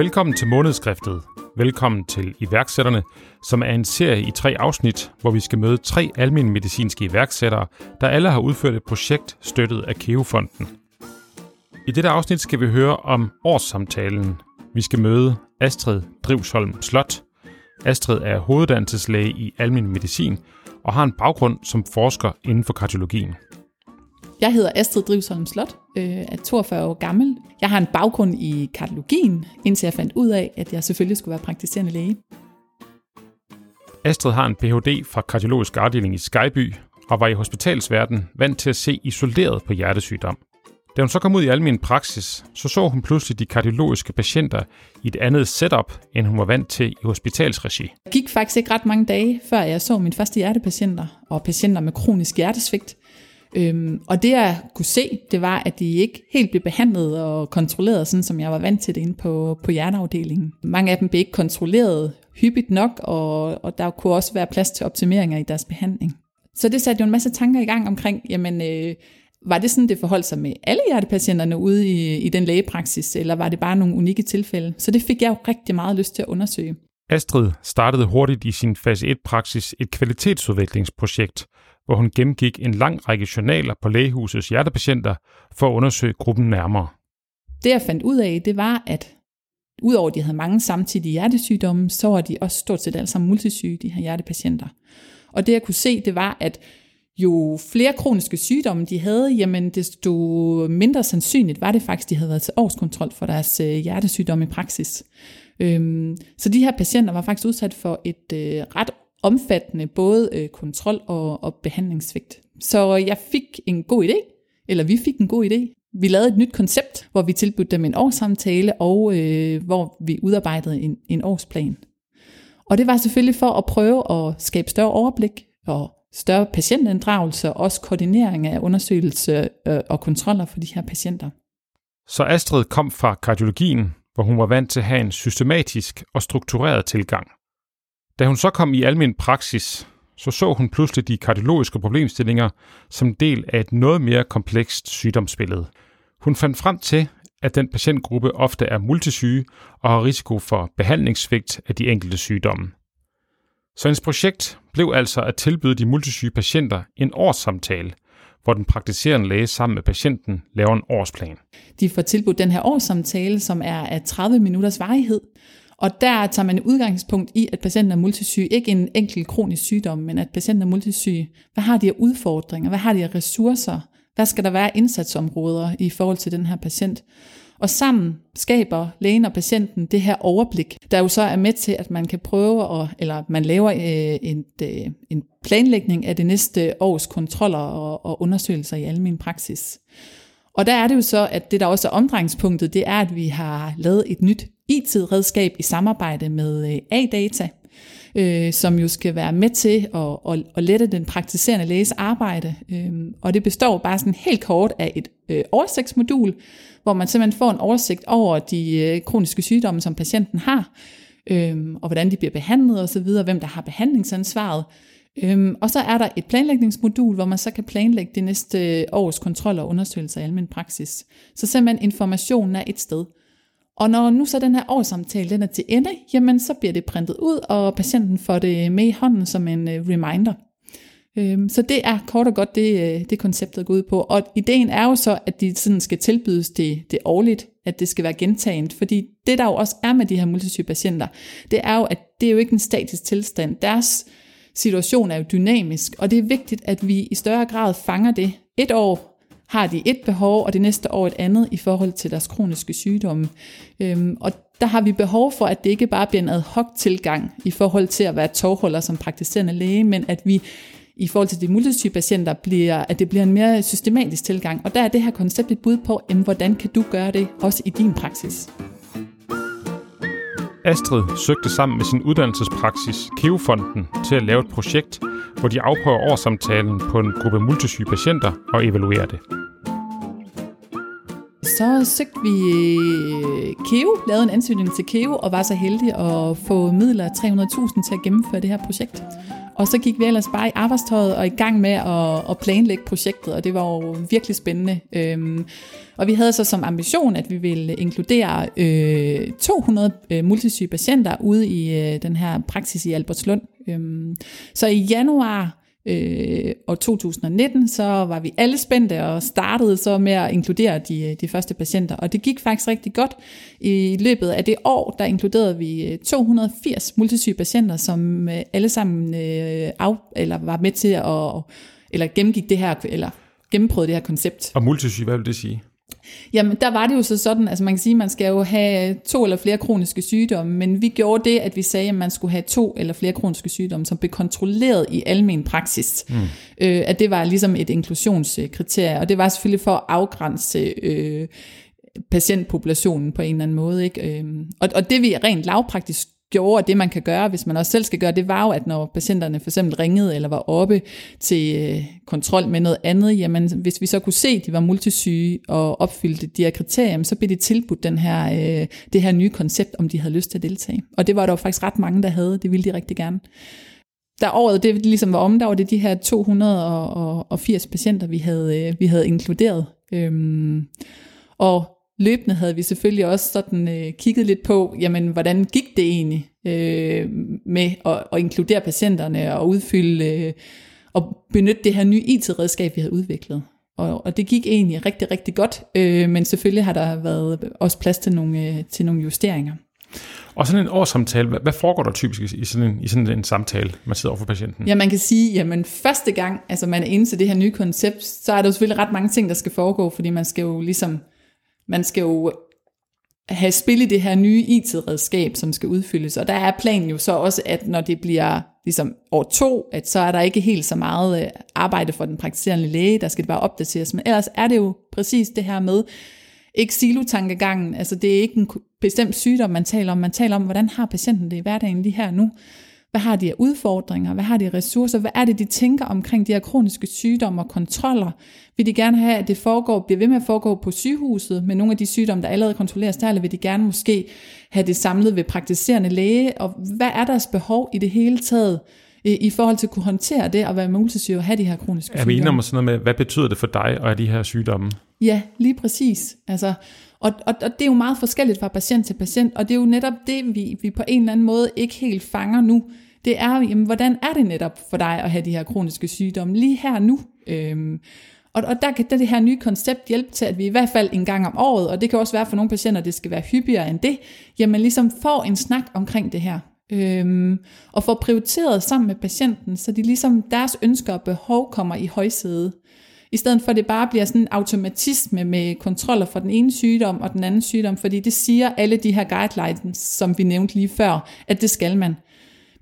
Velkommen til månedskriftet. Velkommen til iværksætterne, som er en serie i tre afsnit, hvor vi skal møde tre almindelige medicinske iværksættere, der alle har udført et projekt støttet af Keofonden. I dette afsnit skal vi høre om årssamtalen. Vi skal møde Astrid Drivsholm Slot. Astrid er hoveduddannelseslæge i almen medicin og har en baggrund som forsker inden for kardiologien. Jeg hedder Astrid Drivsholm Slot, øh, er 42 år gammel. Jeg har en baggrund i kardiologien, indtil jeg fandt ud af, at jeg selvfølgelig skulle være praktiserende læge. Astrid har en Ph.D. fra kardiologisk afdeling i Skyby og var i hospitalsverden vant til at se isoleret på hjertesygdom. Da hun så kom ud i almen praksis, så så hun pludselig de kardiologiske patienter i et andet setup, end hun var vant til i hospitalsregi. Det gik faktisk ikke ret mange dage, før jeg så mine første hjertepatienter og patienter med kronisk hjertesvigt. Øhm, og det jeg kunne se, det var, at de ikke helt blev behandlet og kontrolleret, sådan som jeg var vant til det inde på, på hjerneafdelingen. Mange af dem blev ikke kontrolleret hyppigt nok, og, og der kunne også være plads til optimeringer i deres behandling. Så det satte jo en masse tanker i gang omkring, jamen, øh, var det sådan, det forholdt sig med alle hjertepatienterne ude i, i den lægepraksis, eller var det bare nogle unikke tilfælde? Så det fik jeg jo rigtig meget lyst til at undersøge. Astrid startede hurtigt i sin fase 1-praksis et kvalitetsudviklingsprojekt, hvor hun gennemgik en lang række journaler på lægehusets hjertepatienter for at undersøge gruppen nærmere. Det jeg fandt ud af, det var, at udover at de havde mange samtidige hjertesygdomme, så var de også stort set alle sammen multisyge, de her hjertepatienter. Og det jeg kunne se, det var, at jo flere kroniske sygdomme de havde, jamen desto mindre sandsynligt var det faktisk, de havde været til årskontrol for deres øh, hjertesygdomme i praksis. Øhm, så de her patienter var faktisk udsat for et øh, ret omfattende både øh, kontrol og, og behandlingssvigt. Så jeg fik en god idé, eller vi fik en god idé. Vi lavede et nyt koncept, hvor vi tilbudte dem en årssamtale, og øh, hvor vi udarbejdede en, en årsplan. Og det var selvfølgelig for at prøve at skabe større overblik og større patientinddragelse og også koordinering af undersøgelser øh, og kontroller for de her patienter. Så Astrid kom fra kardiologien, hvor hun var vant til at have en systematisk og struktureret tilgang. Da hun så kom i almen praksis, så så hun pludselig de kardiologiske problemstillinger som del af et noget mere komplekst sygdomsbillede. Hun fandt frem til, at den patientgruppe ofte er multisyge og har risiko for behandlingssvigt af de enkelte sygdomme. Så hendes projekt blev altså at tilbyde de multisyge patienter en årssamtale, hvor den praktiserende læge sammen med patienten laver en årsplan. De får tilbudt den her årssamtale, som er af 30 minutters varighed, og der tager man udgangspunkt i, at patienten er multisyg. Ikke en enkelt kronisk sygdom, men at patienten er multisyg. Hvad har de af udfordringer? Hvad har de af ressourcer? Hvad skal der være indsatsområder i forhold til den her patient? Og sammen skaber lægen og patienten det her overblik, der jo så er med til, at man kan prøve, at, eller man laver øh, en, øh, en planlægning af det næste års kontroller og, og undersøgelser i almen praksis. Og der er det jo så, at det der også er omdrejningspunktet, det er, at vi har lavet et nyt IT-redskab i samarbejde med øh, A-Data, øh, som jo skal være med til at, at, at lette den praktiserende læges arbejde. Øh, og det består bare sådan helt kort af et øh, oversigtsmodul, hvor man simpelthen får en oversigt over de øh, kroniske sygdomme, som patienten har, øh, og hvordan de bliver behandlet osv., hvem der har behandlingsansvaret. Øhm, og så er der et planlægningsmodul, hvor man så kan planlægge det næste års kontrol og undersøgelser af almen praksis. Så simpelthen informationen er et sted. Og når nu så den her årssamtale den er til ende, jamen så bliver det printet ud, og patienten får det med i hånden som en øh, reminder. Øhm, så det er kort og godt det, øh, det konceptet går ud på. Og ideen er jo så, at de sådan skal tilbydes det, det årligt, at det skal være gentagent. Fordi det der jo også er med de her multisyge patienter, det er jo, at det er jo ikke en statisk tilstand. Deres situation er jo dynamisk, og det er vigtigt, at vi i større grad fanger det. Et år har de et behov, og det næste år et andet i forhold til deres kroniske sygdomme. Øhm, og der har vi behov for, at det ikke bare bliver en ad hoc tilgang i forhold til at være tovholder som praktiserende læge, men at vi i forhold til de multisyge patienter, bliver, at det bliver en mere systematisk tilgang. Og der er det her koncept et bud på, jamen, hvordan kan du gøre det også i din praksis. Astrid søgte sammen med sin uddannelsespraksis Keofonden til at lave et projekt, hvor de afprøver årsamtalen på en gruppe multisyge patienter og evaluerer det. Så søgte vi øh, KEO, lavede en ansøgning til KEO og var så heldige at få midler 300.000 til at gennemføre det her projekt og så gik vi ellers bare i arbejdstøjet og i gang med at, at planlægge projektet, og det var jo virkelig spændende. Øhm, og vi havde så som ambition, at vi ville inkludere øh, 200 øh, multisyge patienter ude i øh, den her praksis i Albertslund. Øhm, så i januar øh, og 2019, så var vi alle spændte og startede så med at inkludere de, de første patienter. Og det gik faktisk rigtig godt. I løbet af det år, der inkluderede vi øh, 280 multisyge patienter, som øh, alle sammen øh, af, eller var med til at eller gennemgik det her, eller gennemprøvede det her koncept. Og multisyge, hvad vil det sige? Jamen, der var det jo så sådan, altså man kan sige, at man skal jo have to eller flere kroniske sygdomme, men vi gjorde det, at vi sagde, at man skulle have to eller flere kroniske sygdomme, som blev kontrolleret i almen praksis. Mm. Øh, at det var ligesom et inklusionskriterie, og det var selvfølgelig for at afgrænse øh, patientpopulationen på en eller anden måde. Ikke? Øh, og, og det vi rent lavpraktisk gjorde, og det man kan gøre, hvis man også selv skal gøre, det var jo, at når patienterne for eksempel ringede eller var oppe til øh, kontrol med noget andet, jamen hvis vi så kunne se, at de var multisyge og opfyldte de her kriterier, så blev de tilbudt den her, øh, det her nye koncept, om de havde lyst til at deltage. Og det var der jo faktisk ret mange, der havde, det ville de rigtig gerne. Der året det ligesom var om, der var det de her 280 patienter, vi havde, øh, vi havde inkluderet. Øhm, og løbende havde vi selvfølgelig også sådan øh, kigget lidt på, jamen hvordan gik det egentlig øh, med at, at inkludere patienterne og udfylde øh, og benytte det her nye IT-redskab, vi havde udviklet. Og, og det gik egentlig rigtig, rigtig godt, øh, men selvfølgelig har der været også plads til nogle, øh, til nogle justeringer. Og sådan en årssamtale, hvad, hvad foregår der typisk i sådan, en, i sådan en samtale, man sidder over for patienten? Ja, man kan sige, jamen første gang, altså man er inde til det her nye koncept, så er der jo selvfølgelig ret mange ting, der skal foregå, fordi man skal jo ligesom man skal jo have spil i det her nye IT-redskab, som skal udfyldes. Og der er planen jo så også, at når det bliver ligesom år to, at så er der ikke helt så meget øh, arbejde for den praktiserende læge, der skal det bare opdateres. Men ellers er det jo præcis det her med, ikke silotankegangen, altså det er ikke en bestemt sygdom, man taler om. Man taler om, hvordan har patienten det i hverdagen lige her nu. Hvad har de af udfordringer? Hvad har de af ressourcer? Hvad er det, de tænker omkring de her kroniske sygdomme og kontroller? Vil de gerne have, at det foregår, bliver ved med at foregå på sygehuset med nogle af de sygdomme, der allerede kontrolleres der, eller vil de gerne måske have det samlet ved praktiserende læge? Og hvad er deres behov i det hele taget? i forhold til at kunne håndtere det og være multisyge og have de her kroniske sygdomme. Er vi enige om sådan noget med, hvad betyder det for dig have de her sygdomme? Ja, lige præcis. Altså, og, og, og det er jo meget forskelligt fra patient til patient, og det er jo netop det, vi, vi på en eller anden måde ikke helt fanger nu. Det er, jamen, hvordan er det netop for dig at have de her kroniske sygdomme lige her nu? Øhm, og, og der kan det her nye koncept hjælpe til, at vi i hvert fald en gang om året, og det kan også være for nogle patienter, det skal være hyppigere end det, jamen ligesom får en snak omkring det her. Øhm, og får prioriteret sammen med patienten, så de ligesom deres ønsker og behov kommer i højsædet. I stedet for at det bare bliver sådan en automatisme med kontroller for den ene sygdom og den anden sygdom, fordi det siger alle de her guidelines, som vi nævnte lige før, at det skal man.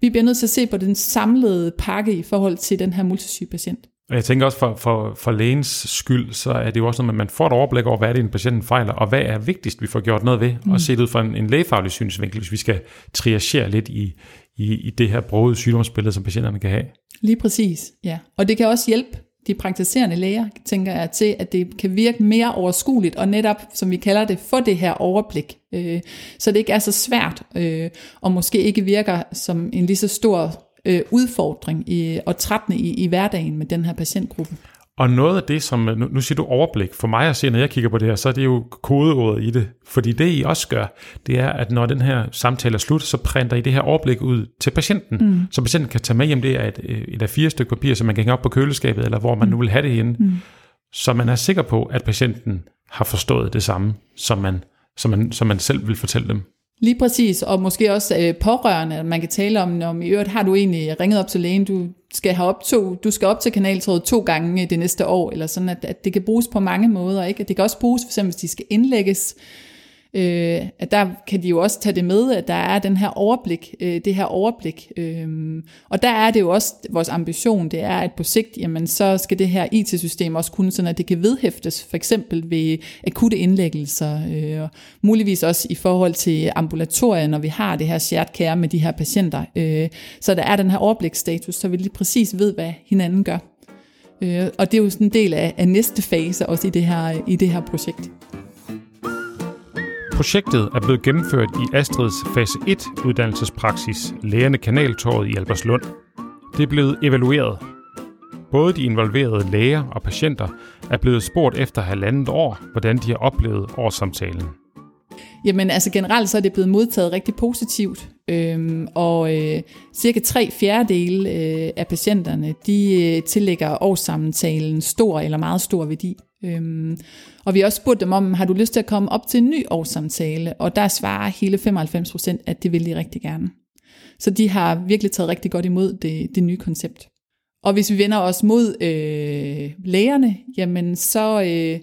Vi bliver nødt til at se på den samlede pakke i forhold til den her multisyge patient. Og jeg tænker også for, for, for lægens skyld, så er det jo også noget, at man får et overblik over, hvad er det, en patient fejler, og hvad er vigtigst, vi får gjort noget ved, mm. og set ud fra en, en lægefaglig synsvinkel, hvis vi skal triagere lidt i, i, i det her brogede sygdomsbillede, som patienterne kan have. Lige præcis, ja. Og det kan også hjælpe de praktiserende læger, tænker jeg, til at det kan virke mere overskueligt, og netop, som vi kalder det, få det her overblik. Øh, så det ikke er så svært, øh, og måske ikke virker som en lige så stor øh, udfordring i, og trættende i, i hverdagen med den her patientgruppe. Og noget af det, som, nu, nu siger du overblik, for mig at se, når jeg kigger på det her, så er det jo kodeordet i det. Fordi det I også gør, det er, at når den her samtale er slut, så printer I det her overblik ud til patienten, mm. så patienten kan tage med hjem. Det er et, et af fire stykker papir, som man kan hænge op på køleskabet, eller hvor man mm. nu vil have det henne. Mm. Så man er sikker på, at patienten har forstået det samme, som man, som man, som man selv vil fortælle dem. Lige præcis, og måske også øh, pårørende, man kan tale om, om i øvrigt har du egentlig ringet op til lægen, du skal have op to, du skal op til kanaltrådet to gange øh, det næste år, eller sådan, at, at det kan bruges på mange måder, ikke? det kan også bruges, for eksempel hvis de skal indlægges, øh, øh, at der kan de jo også tage det med, at der er den her overblik, øh, det her overblik. Øh, og der er det jo også vores ambition, det er, at på sigt, jamen, så skal det her IT-system også kunne, sådan at det kan vedhæftes, for eksempel ved akutte indlæggelser, øh, og muligvis også i forhold til ambulatorier, når vi har det her shared care med de her patienter. Øh, så der er den her overbliksstatus, så vi lige præcis ved, hvad hinanden gør. Øh, og det er jo sådan en del af, af næste fase også i det her, i det her projekt. Projektet er blevet gennemført i Astrids fase 1 uddannelsespraksis Lægerne Kanaltorvet i Alberslund. Det er blevet evalueret. Både de involverede læger og patienter er blevet spurgt efter halvandet år, hvordan de har oplevet årssamtalen. Jamen altså generelt så er det blevet modtaget rigtig positivt, øhm, og øh, cirka tre fjerdedele øh, af patienterne, de øh, tillægger årssamtalen stor eller meget stor værdi. Øhm, og vi har også spurgt dem om, har du lyst til at komme op til en ny årssamtale? Og der svarer hele 95 procent, at det vil de rigtig gerne. Så de har virkelig taget rigtig godt imod det, det nye koncept. Og hvis vi vender os mod øh, lægerne, jamen så, øh,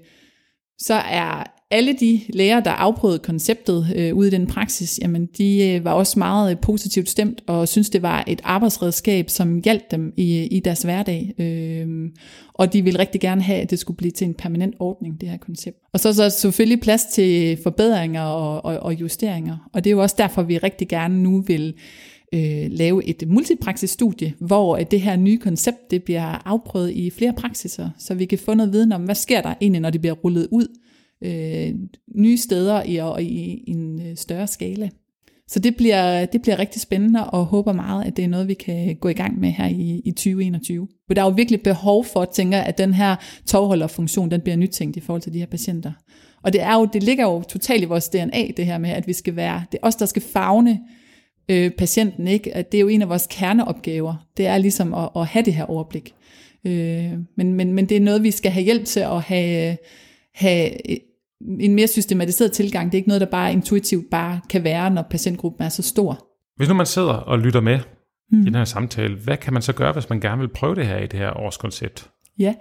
så er alle de læger, der afprøvede konceptet øh, ude i den praksis, jamen de øh, var også meget øh, positivt stemt og synes det var et arbejdsredskab, som hjalp dem i, i deres hverdag. Øh, og de ville rigtig gerne have, at det skulle blive til en permanent ordning, det her koncept. Og så er der selvfølgelig plads til forbedringer og, og, og justeringer. Og det er jo også derfor, vi rigtig gerne nu vil øh, lave et multipraksisstudie, hvor øh, det her nye koncept det bliver afprøvet i flere praksiser, så vi kan få noget viden om, hvad sker der egentlig, når det bliver rullet ud øh, nye steder i, og i, en øh, større skala. Så det bliver, det bliver rigtig spændende, og håber meget, at det er noget, vi kan gå i gang med her i, i 2021. For der er jo virkelig behov for, at tænke, at den her tovholderfunktion, den bliver nytænkt i forhold til de her patienter. Og det, er jo, det ligger jo totalt i vores DNA, det her med, at vi skal være, det er os, der skal fagne øh, patienten, ikke? At det er jo en af vores kerneopgaver. Det er ligesom at, at have det her overblik. Øh, men, men, men det er noget, vi skal have hjælp til at have, have en mere systematiseret tilgang. Det er ikke noget, der bare intuitivt bare kan være, når patientgruppen er så stor. Hvis nu man sidder og lytter med hmm. i den her samtale, hvad kan man så gøre, hvis man gerne vil prøve det her i det her årskoncept? Ja,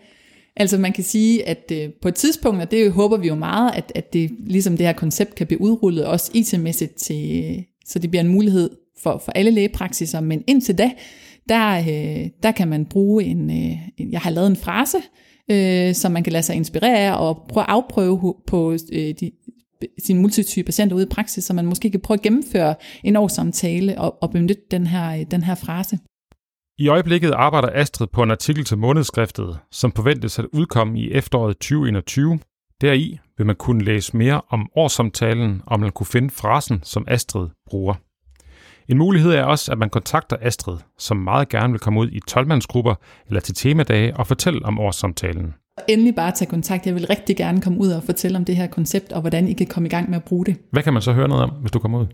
altså man kan sige, at øh, på et tidspunkt, og det håber vi jo meget, at, at det, ligesom det her koncept kan blive udrullet også IT-mæssigt, til, så det bliver en mulighed for, for alle lægepraksiser. Men indtil da, der, øh, der kan man bruge en, øh, jeg har lavet en frase, øh, som man kan lade sig inspirere af og prøve at afprøve på øh, de, sine multitype patienter ude i praksis, så man måske kan prøve at gennemføre en årssamtale og, og benytte den her, øh, den her frase. I øjeblikket arbejder Astrid på en artikel til månedskriftet, som forventes at udkomme i efteråret 2021. Deri vil man kunne læse mere om årssamtalen, og man kunne finde frasen, som Astrid bruger. En mulighed er også, at man kontakter Astrid, som meget gerne vil komme ud i 12 eller til temadage og fortælle om årssamtalen. Endelig bare tage kontakt. Jeg vil rigtig gerne komme ud og fortælle om det her koncept, og hvordan I kan komme i gang med at bruge det. Hvad kan man så høre noget om, hvis du kommer ud?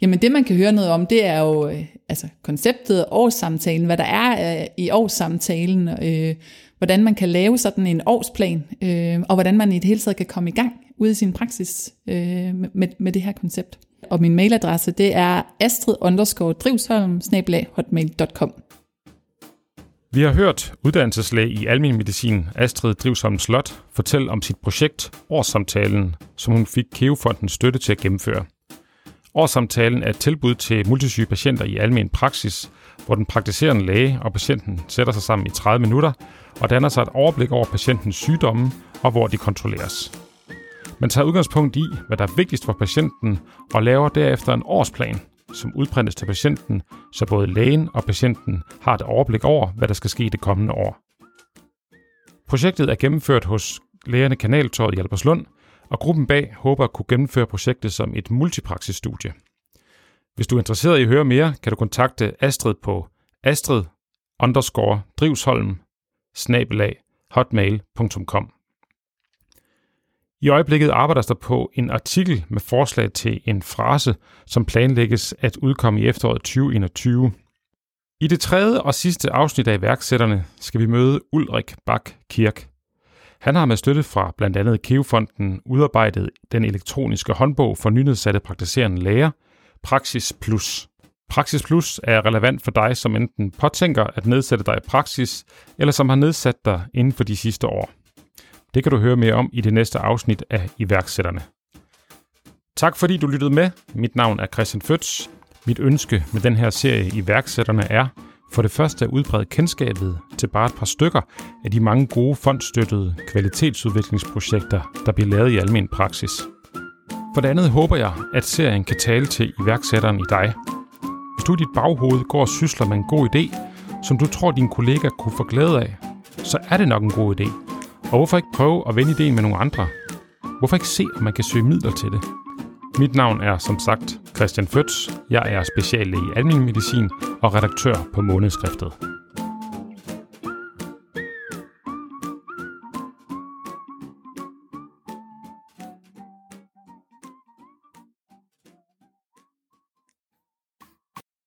Jamen det, man kan høre noget om, det er jo øh, altså, konceptet årssamtalen, hvad der er øh, i årssamtalen, øh, hvordan man kan lave sådan en årsplan, øh, og hvordan man i det hele taget kan komme i gang ude i sin praksis øh, med, med det her koncept. Og min mailadresse, det er astrid underscore drivsholm, hotmail.com. Vi har hørt uddannelseslæge i almen medicin Astrid Drivsholm Slot fortælle om sit projekt Årssamtalen, som hun fik Keofondens støtte til at gennemføre. Årssamtalen er et tilbud til multisyge patienter i almen praksis, hvor den praktiserende læge og patienten sætter sig sammen i 30 minutter og danner sig et overblik over patientens sygdomme og hvor de kontrolleres. Man tager udgangspunkt i, hvad der er vigtigst for patienten, og laver derefter en årsplan, som udprintes til patienten, så både lægen og patienten har et overblik over, hvad der skal ske det kommende år. Projektet er gennemført hos lægerne Kanaltorvet i Alberslund, og gruppen bag håber at kunne gennemføre projektet som et multipraksisstudie. Hvis du er interesseret i at høre mere, kan du kontakte Astrid på astrid drivsholm hotmail.com. I øjeblikket arbejder der på en artikel med forslag til en frase, som planlægges at udkomme i efteråret 2021. I det tredje og sidste afsnit af iværksætterne skal vi møde Ulrik Bak Kirk. Han har med støtte fra blandt andet Keofonden udarbejdet den elektroniske håndbog for nynedsatte praktiserende læger, Praxis Plus. Praxis Plus er relevant for dig, som enten påtænker at nedsætte dig i praksis, eller som har nedsat dig inden for de sidste år. Det kan du høre mere om i det næste afsnit af iværksætterne. Tak fordi du lyttede med. Mit navn er Christian Føds. Mit ønske med den her serie iværksætterne er for det første at udbrede kendskabet til bare et par stykker af de mange gode fondstøttede kvalitetsudviklingsprojekter, der bliver lavet i almen praksis. For det andet håber jeg, at serien kan tale til iværksætteren i dig. Hvis du i dit baghoved går og sysler med en god idé, som du tror din kollega kunne få glæde af, så er det nok en god idé. Og hvorfor ikke prøve at vende ideen med nogle andre? Hvorfor ikke se, om man kan søge midler til det? Mit navn er som sagt Christian Føds. Jeg er speciallæge i almen medicin og redaktør på Månedskriftet.